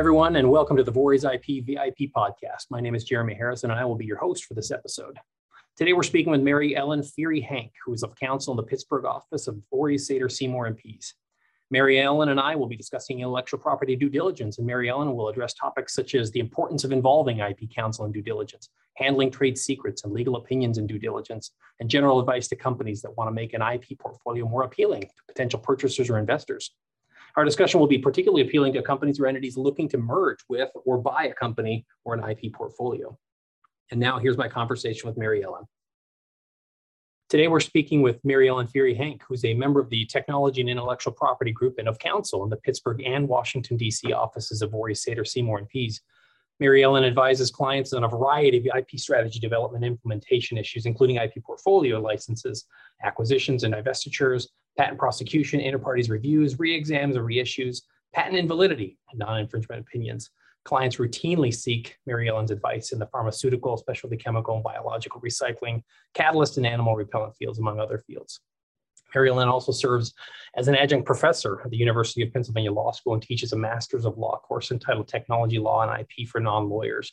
everyone, and welcome to the Vorys IP VIP podcast. My name is Jeremy Harrison, and I will be your host for this episode. Today, we're speaking with Mary Ellen Feary Hank, who is of counsel in the Pittsburgh office of Vorys Sater Seymour and Pease. Mary Ellen and I will be discussing intellectual property due diligence, and Mary Ellen will address topics such as the importance of involving IP counsel in due diligence, handling trade secrets and legal opinions in due diligence, and general advice to companies that want to make an IP portfolio more appealing to potential purchasers or investors. Our discussion will be particularly appealing to companies or entities looking to merge with or buy a company or an IP portfolio. And now here's my conversation with Mary Ellen. Today, we're speaking with Mary Ellen Fury Hank, who's a member of the Technology and Intellectual Property Group and of counsel in the Pittsburgh and Washington, D.C. offices of Vorys Sater Seymour and Pease. Mary Ellen advises clients on a variety of IP strategy development implementation issues, including IP portfolio licenses, acquisitions and divestitures, patent prosecution, inter partes reviews, re-exams or reissues, patent invalidity, and non-infringement opinions clients routinely seek Mary Ellen's advice in the pharmaceutical, specialty chemical, and biological recycling, catalyst, and animal repellent fields, among other fields. Mary Ellen also serves as an adjunct professor at the University of Pennsylvania Law School and teaches a Master's of Law course entitled Technology Law and IP for Non-Lawyers.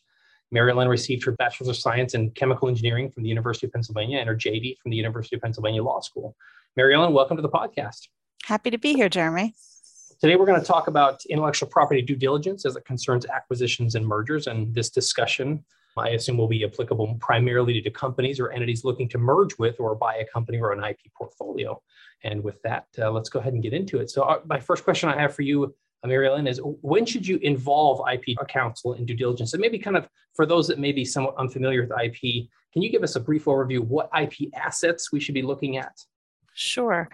Mary Ellen received her Bachelor's of Science in Chemical Engineering from the University of Pennsylvania and her JD from the University of Pennsylvania Law School. Mary Ellen, welcome to the podcast. Happy to be here, Jeremy. Today, we're going to talk about intellectual property due diligence as it concerns acquisitions and mergers. And this discussion, I assume, will be applicable primarily to companies or entities looking to merge with or buy a company or an IP portfolio. And with that, uh, let's go ahead and get into it. So, uh, my first question I have for you, Mary is when should you involve IP counsel in due diligence? And maybe kind of for those that may be somewhat unfamiliar with IP, can you give us a brief overview what IP assets we should be looking at? Sure.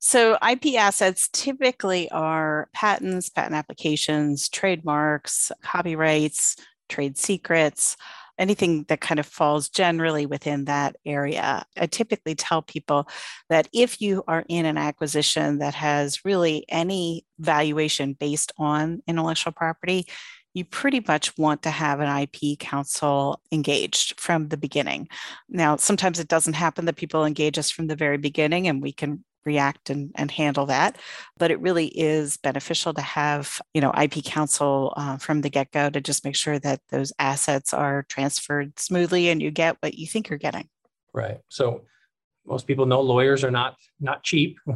So IP assets typically are patents, patent applications, trademarks, copyrights, trade secrets, anything that kind of falls generally within that area. I typically tell people that if you are in an acquisition that has really any valuation based on intellectual property, you pretty much want to have an IP counsel engaged from the beginning. Now, sometimes it doesn't happen that people engage us from the very beginning and we can react and, and handle that but it really is beneficial to have you know ip counsel uh, from the get-go to just make sure that those assets are transferred smoothly and you get what you think you're getting right so most people know lawyers are not not cheap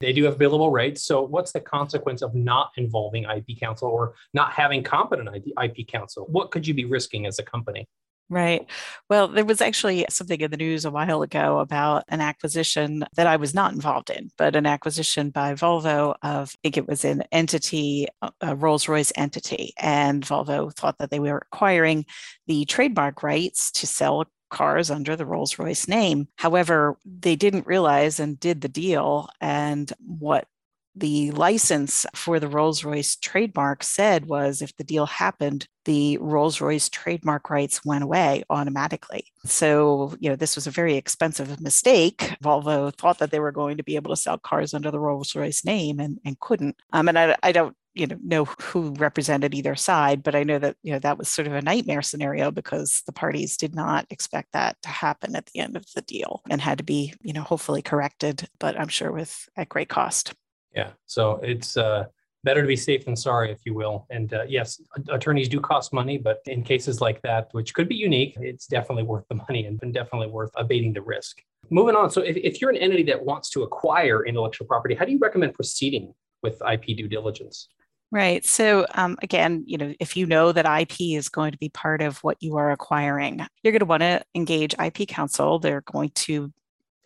They do have billable rates. So, what's the consequence of not involving IP counsel or not having competent IP counsel? What could you be risking as a company? Right. Well, there was actually something in the news a while ago about an acquisition that I was not involved in, but an acquisition by Volvo of, I think it was an entity, a Rolls Royce entity. And Volvo thought that they were acquiring the trademark rights to sell cars under the Rolls Royce name. However, they didn't realize and did the deal. And what the license for the Rolls Royce trademark said was if the deal happened, the Rolls Royce trademark rights went away automatically. So, you know, this was a very expensive mistake. Volvo thought that they were going to be able to sell cars under the Rolls Royce name and, and couldn't. Um, and I, I don't you know know who represented either side but i know that you know that was sort of a nightmare scenario because the parties did not expect that to happen at the end of the deal and had to be you know hopefully corrected but i'm sure with at great cost yeah so it's uh better to be safe than sorry if you will and uh, yes attorneys do cost money but in cases like that which could be unique it's definitely worth the money and definitely worth abating the risk moving on so if, if you're an entity that wants to acquire intellectual property how do you recommend proceeding with ip due diligence Right. So um, again, you know, if you know that IP is going to be part of what you are acquiring, you're going to want to engage IP counsel. They're going to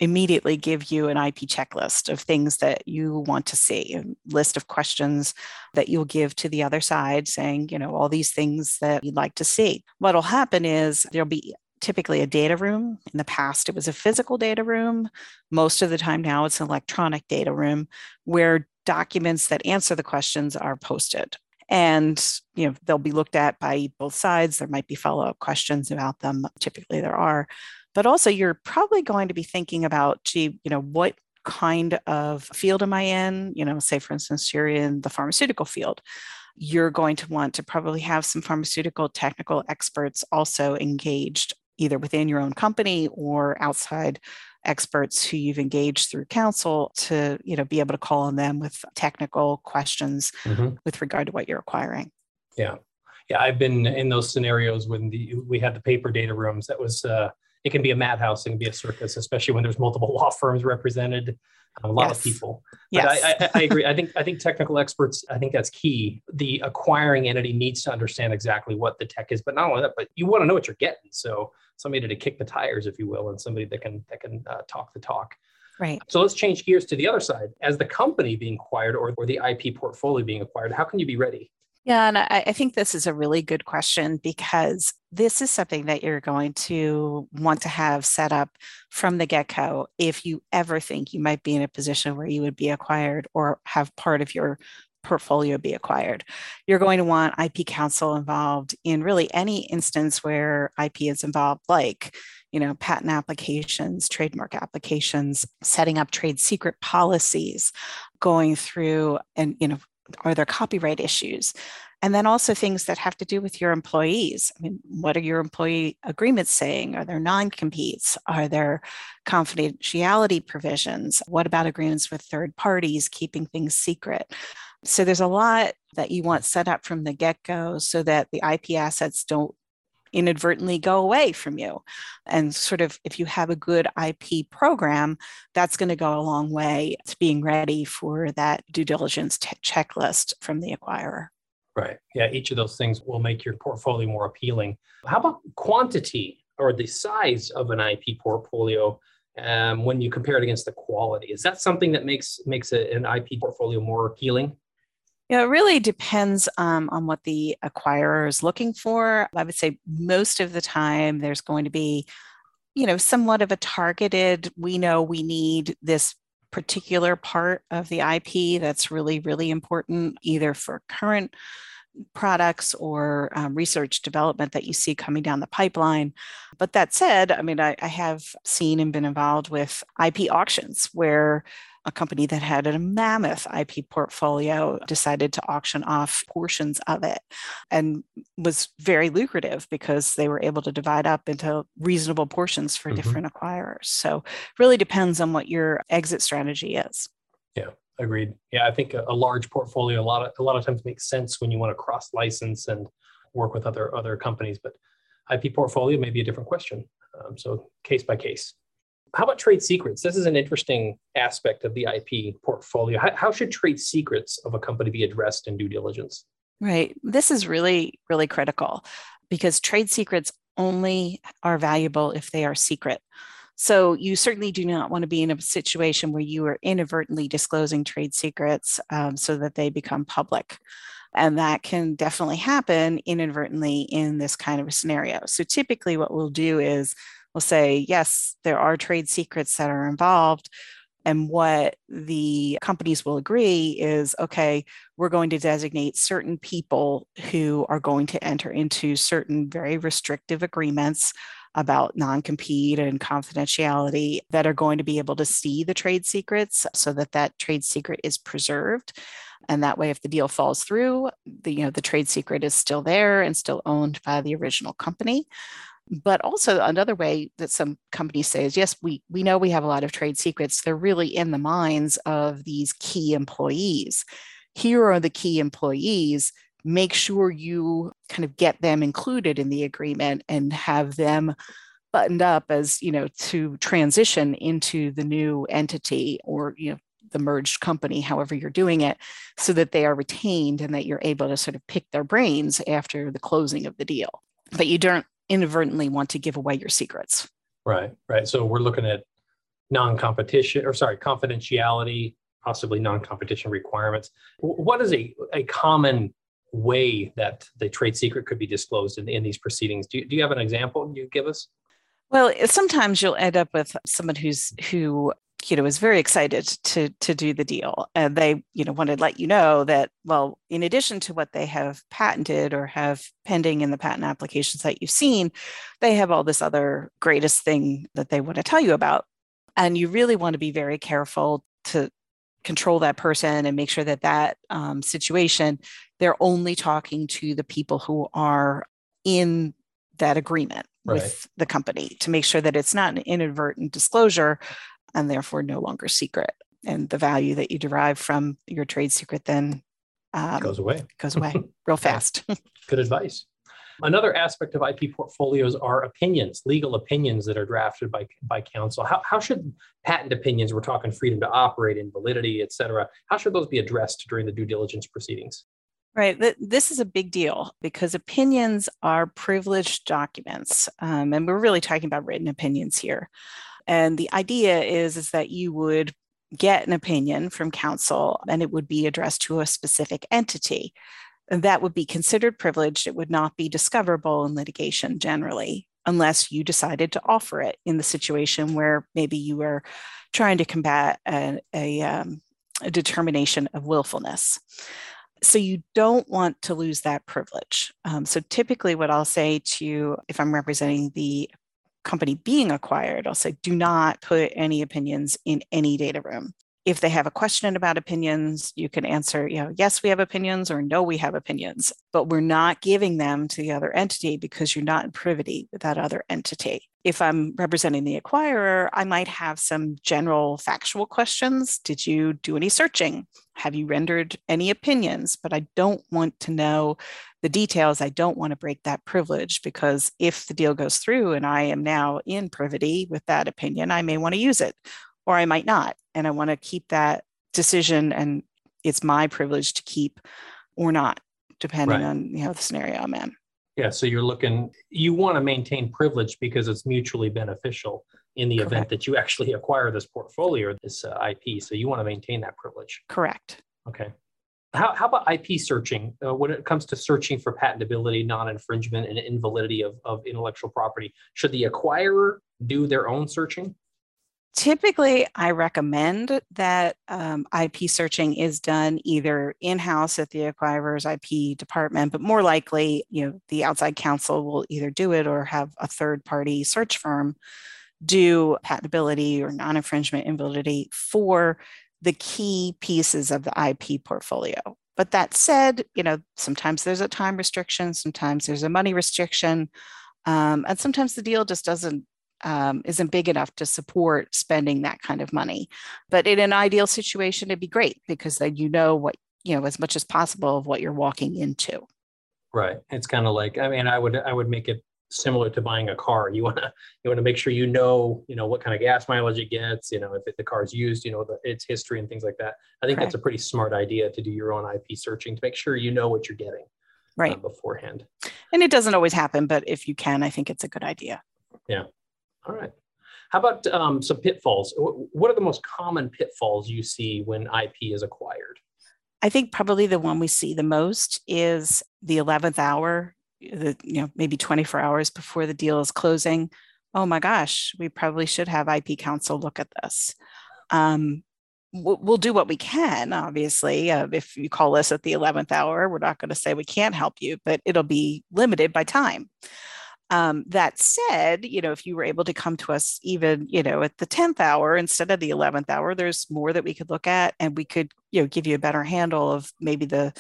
immediately give you an IP checklist of things that you want to see, a list of questions that you'll give to the other side saying, you know, all these things that you'd like to see. What'll happen is there'll be typically a data room. In the past, it was a physical data room. Most of the time now, it's an electronic data room where documents that answer the questions are posted and you know they'll be looked at by both sides there might be follow-up questions about them typically there are but also you're probably going to be thinking about gee you know what kind of field am i in you know say for instance you're in the pharmaceutical field you're going to want to probably have some pharmaceutical technical experts also engaged either within your own company or outside experts who you've engaged through counsel to you know be able to call on them with technical questions mm-hmm. with regard to what you're acquiring yeah Yeah, I've been in those scenarios when the we had the paper data rooms. That was uh, it can be a madhouse, it can be a circus, especially when there's multiple law firms represented, a lot yes. of people. But yes. I, I, I, agree. I think I think technical experts. I think that's key. The acquiring entity needs to understand exactly what the tech is, but not only that, but you want to know what you're getting. So somebody to kick the tires, if you will, and somebody that can that can uh, talk the talk. Right. So let's change gears to the other side. As the company being acquired or, or the IP portfolio being acquired, how can you be ready? Yeah, and I, I, think this is a really good question because this is something that you're going to want to have set up from the get go if you ever think you might be in a position where you would be acquired or have part of your portfolio be acquired. You're going to want IP counsel involved in really any instance where IP is involved, like you know, patent applications, trademark applications, setting up trade secret policies, going through and, you know, are there copyright issues? And then also things that have to do with your employees. I mean, what are your employee agreements saying? Are there non competes? Are there confidentiality provisions? What about agreements with third parties, keeping things secret? So there's a lot that you want set up from the get go so that the IP assets don't inadvertently go away from you. And sort of if you have a good IP program, that's going to go a long way to being ready for that due diligence t- checklist from the acquirer. Right. Yeah. Each of those things will make your portfolio more appealing. How about quantity or the size of an IP portfolio? Um, when you compare it against the quality, is that something that makes makes a, an IP portfolio more appealing? Yeah, it really depends um, on what the acquirer is looking for. I would say most of the time there's going to be, you know, somewhat of a targeted, we know we need this particular part of the IP that's really, really important, either for current products or um, research development that you see coming down the pipeline. But that said, I mean, I, I have seen and been involved with IP auctions where a company that had a mammoth IP portfolio decided to auction off portions of it and was very lucrative because they were able to divide up into reasonable portions for mm-hmm. different acquirers. So really depends on what your exit strategy is. Yeah, agreed. Yeah, I think a, a large portfolio a lot of a lot of times makes sense when you want to cross license and work with other other companies, but IP portfolio may be a different question. Um, so case by case. How about trade secrets? This is an interesting aspect of the IP portfolio. How, how should trade secrets of a company be addressed in due diligence? Right. This is really, really critical because trade secrets only are valuable if they are secret. So you certainly do not want to be in a situation where you are inadvertently disclosing trade secrets um, so that they become public. And that can definitely happen inadvertently in this kind of a scenario. So typically, what we'll do is will say, yes, there are trade secrets that are involved. And what the companies will agree is okay, we're going to designate certain people who are going to enter into certain very restrictive agreements about non compete and confidentiality that are going to be able to see the trade secrets so that that trade secret is preserved. And that way, if the deal falls through, the, you know, the trade secret is still there and still owned by the original company. But also another way that some companies say is yes, we, we know we have a lot of trade secrets. They're really in the minds of these key employees. Here are the key employees. Make sure you kind of get them included in the agreement and have them buttoned up as, you know, to transition into the new entity or, you know, the merged company, however you're doing it, so that they are retained and that you're able to sort of pick their brains after the closing of the deal. But you don't inadvertently want to give away your secrets. Right, right. So we're looking at non-competition or sorry, confidentiality, possibly non-competition requirements. What is a, a common way that the trade secret could be disclosed in, in these proceedings? Do you, do you have an example you give us? Well, sometimes you'll end up with someone who's who you know, was very excited to to do the deal, and they, you know, wanted to let you know that, well, in addition to what they have patented or have pending in the patent applications that you've seen, they have all this other greatest thing that they want to tell you about, and you really want to be very careful to control that person and make sure that that um, situation they're only talking to the people who are in that agreement right. with the company to make sure that it's not an inadvertent disclosure and therefore no longer secret. And the value that you derive from your trade secret then um, goes away. Goes away real fast. Good advice. Another aspect of IP portfolios are opinions, legal opinions that are drafted by, by counsel. How, how should patent opinions, we're talking freedom to operate, invalidity, et cetera, how should those be addressed during the due diligence proceedings? Right. This is a big deal because opinions are privileged documents. Um, and we're really talking about written opinions here. And the idea is, is that you would get an opinion from counsel and it would be addressed to a specific entity. And that would be considered privileged. It would not be discoverable in litigation generally, unless you decided to offer it in the situation where maybe you were trying to combat a, a, um, a determination of willfulness. So you don't want to lose that privilege. Um, so typically, what I'll say to if I'm representing the company being acquired, I'll say, do not put any opinions in any data room. If they have a question about opinions, you can answer, you know, yes, we have opinions or no, we have opinions, but we're not giving them to the other entity because you're not in privity with that other entity. If I'm representing the acquirer, I might have some general factual questions. Did you do any searching? Have you rendered any opinions? But I don't want to know the details, I don't want to break that privilege because if the deal goes through and I am now in privity with that opinion, I may want to use it or I might not. And I want to keep that decision and it's my privilege to keep or not, depending right. on you know the scenario I'm in. Yeah, so you're looking, you want to maintain privilege because it's mutually beneficial in the Correct. event that you actually acquire this portfolio, this uh, IP. So you want to maintain that privilege. Correct. Okay. How, how about IP searching uh, when it comes to searching for patentability, non infringement, and invalidity of, of intellectual property? Should the acquirer do their own searching? Typically, I recommend that um, IP searching is done either in house at the acquirer's IP department, but more likely, you know, the outside counsel will either do it or have a third party search firm do patentability or non infringement invalidity for the key pieces of the IP portfolio. But that said, you know, sometimes there's a time restriction, sometimes there's a money restriction, um, and sometimes the deal just doesn't um, isn't big enough to support spending that kind of money. But in an ideal situation, it'd be great because then you know what you know as much as possible of what you're walking into. Right. It's kind of like I mean, I would I would make it similar to buying a car. You want to you want to make sure you know you know what kind of gas mileage it gets. You know if it, the car is used, you know the, its history and things like that. I think that's a pretty smart idea to do your own IP searching to make sure you know what you're getting uh, right uh, beforehand. And it doesn't always happen, but if you can, I think it's a good idea. Yeah. All right. How about um, some pitfalls? What are the most common pitfalls you see when IP is acquired? I think probably the one we see the most is the 11th hour the you know maybe 24 hours before the deal is closing oh my gosh we probably should have ip counsel look at this um, we'll, do what we can obviously uh, if you call us at the 11th hour we're not going to say we can't help you but it'll be limited by time um, that said, you know, if you were able to come to us even, you know, at the 10th hour instead of the 11th hour, there's more that we could look at and we could, you know, give you a better handle of maybe the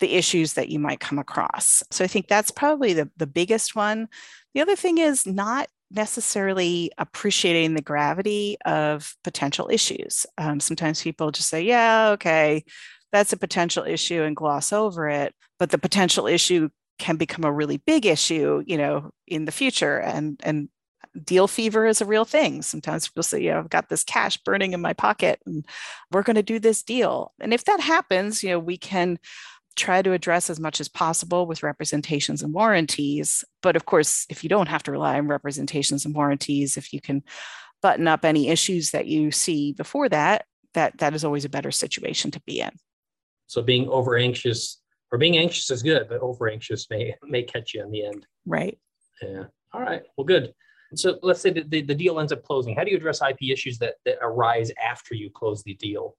the issues that you might come across. So I think that's probably the, the biggest one. The other thing is not necessarily appreciating the gravity of potential issues. Um, sometimes people just say, yeah, okay, that's a potential issue and gloss over it. But the potential issue can become a really big issue, you know, in the future. And, and deal fever is a real thing. Sometimes people say, yeah, I've got this cash burning in my pocket and we're going to do this deal. And if that happens, you know, we can try to address as much as possible with representations and warranties. But of course, if you don't have to rely on representations and warranties, if you can button up any issues that you see before that, that that is always a better situation to be in. So being over anxious or being anxious is good, but over anxious may may catch you in the end. Right. Yeah. All right. Well, good. So let's say the, the, the deal ends up closing. How do you address IP issues that, that arise after you close the deal?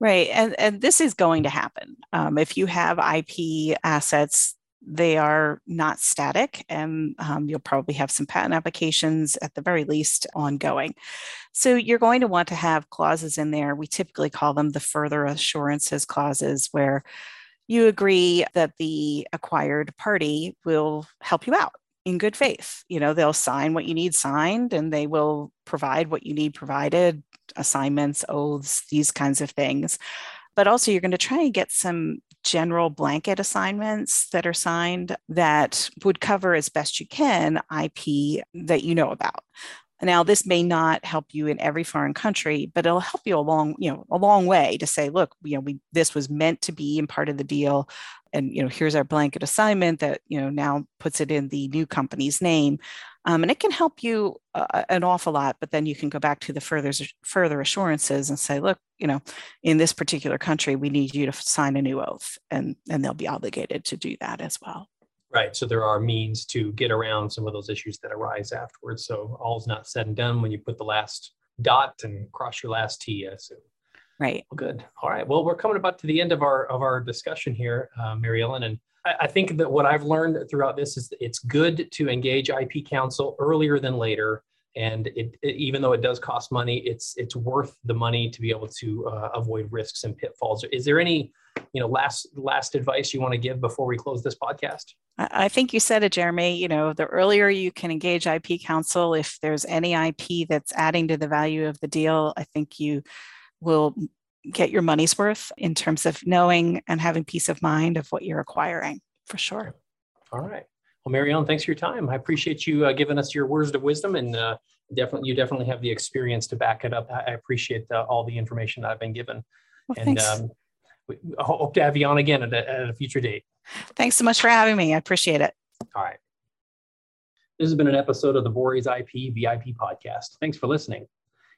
Right. And, and this is going to happen. Um, if you have IP assets, they are not static, and um, you'll probably have some patent applications at the very least ongoing. So you're going to want to have clauses in there. We typically call them the further assurances clauses, where you agree that the acquired party will help you out in good faith. You know, they'll sign what you need signed and they will provide what you need provided, assignments, oaths, these kinds of things. but also you're going to try and get some general blanket assignments that are signed that would cover as best you can IP that you know about. Now, this may not help you in every foreign country, but it'll help you a long, you know, a long way to say, look, you know, we this was meant to be in part of the deal, and you know, here's our blanket assignment that you know now puts it in the new company's name, um, and it can help you uh, an awful lot. But then you can go back to the further further assurances and say, look, you know, in this particular country, we need you to sign a new oath, and and they'll be obligated to do that as well. Right. So there are means to get around some of those issues that arise afterwards. So all's not said and done when you put the last dot and cross your last T. I assume. Right. Well, good. All right. Well, we're coming about to the end of our of our discussion here, uh, Mary Ellen, and I, I think that what I've learned throughout this is it's good to engage IP counsel earlier than later. And it, it, even though it does cost money, it's it's worth the money to be able to uh, avoid risks and pitfalls. Is there any you know last last advice you want to give before we close this podcast? I think you said it jeremy. You know the earlier you can engage ip counsel if there's any ip that's adding to the value of the deal i think you will get your money's worth in terms of knowing and having peace of mind of what you're acquiring for sure. All right. Well ellen thanks for your time. I appreciate you uh, giving us your words of wisdom and uh, definitely you definitely have the experience to back it up. I, appreciate uh, all the information that i've been given. Well, and um, we hope to have you on again at a, at a future date. Thanks so much for having me. I appreciate it. All right. This has been an episode of the Vorys IP VIP podcast. Thanks for listening.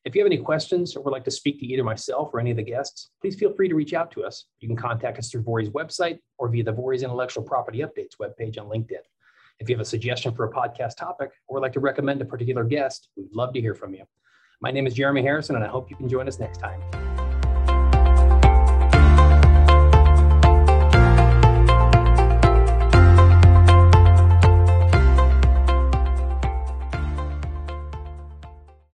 If you have any questions or would like to speak to either myself or any of the guests, please feel free to reach out to us. You can contact us through Vorys website or via the Vorys Intellectual Property Updates webpage on LinkedIn. If you have a suggestion for a podcast topic or would like to recommend a particular guest, we'd love to hear from you. My name is Jeremy Harrison, and I hope you can join us next time.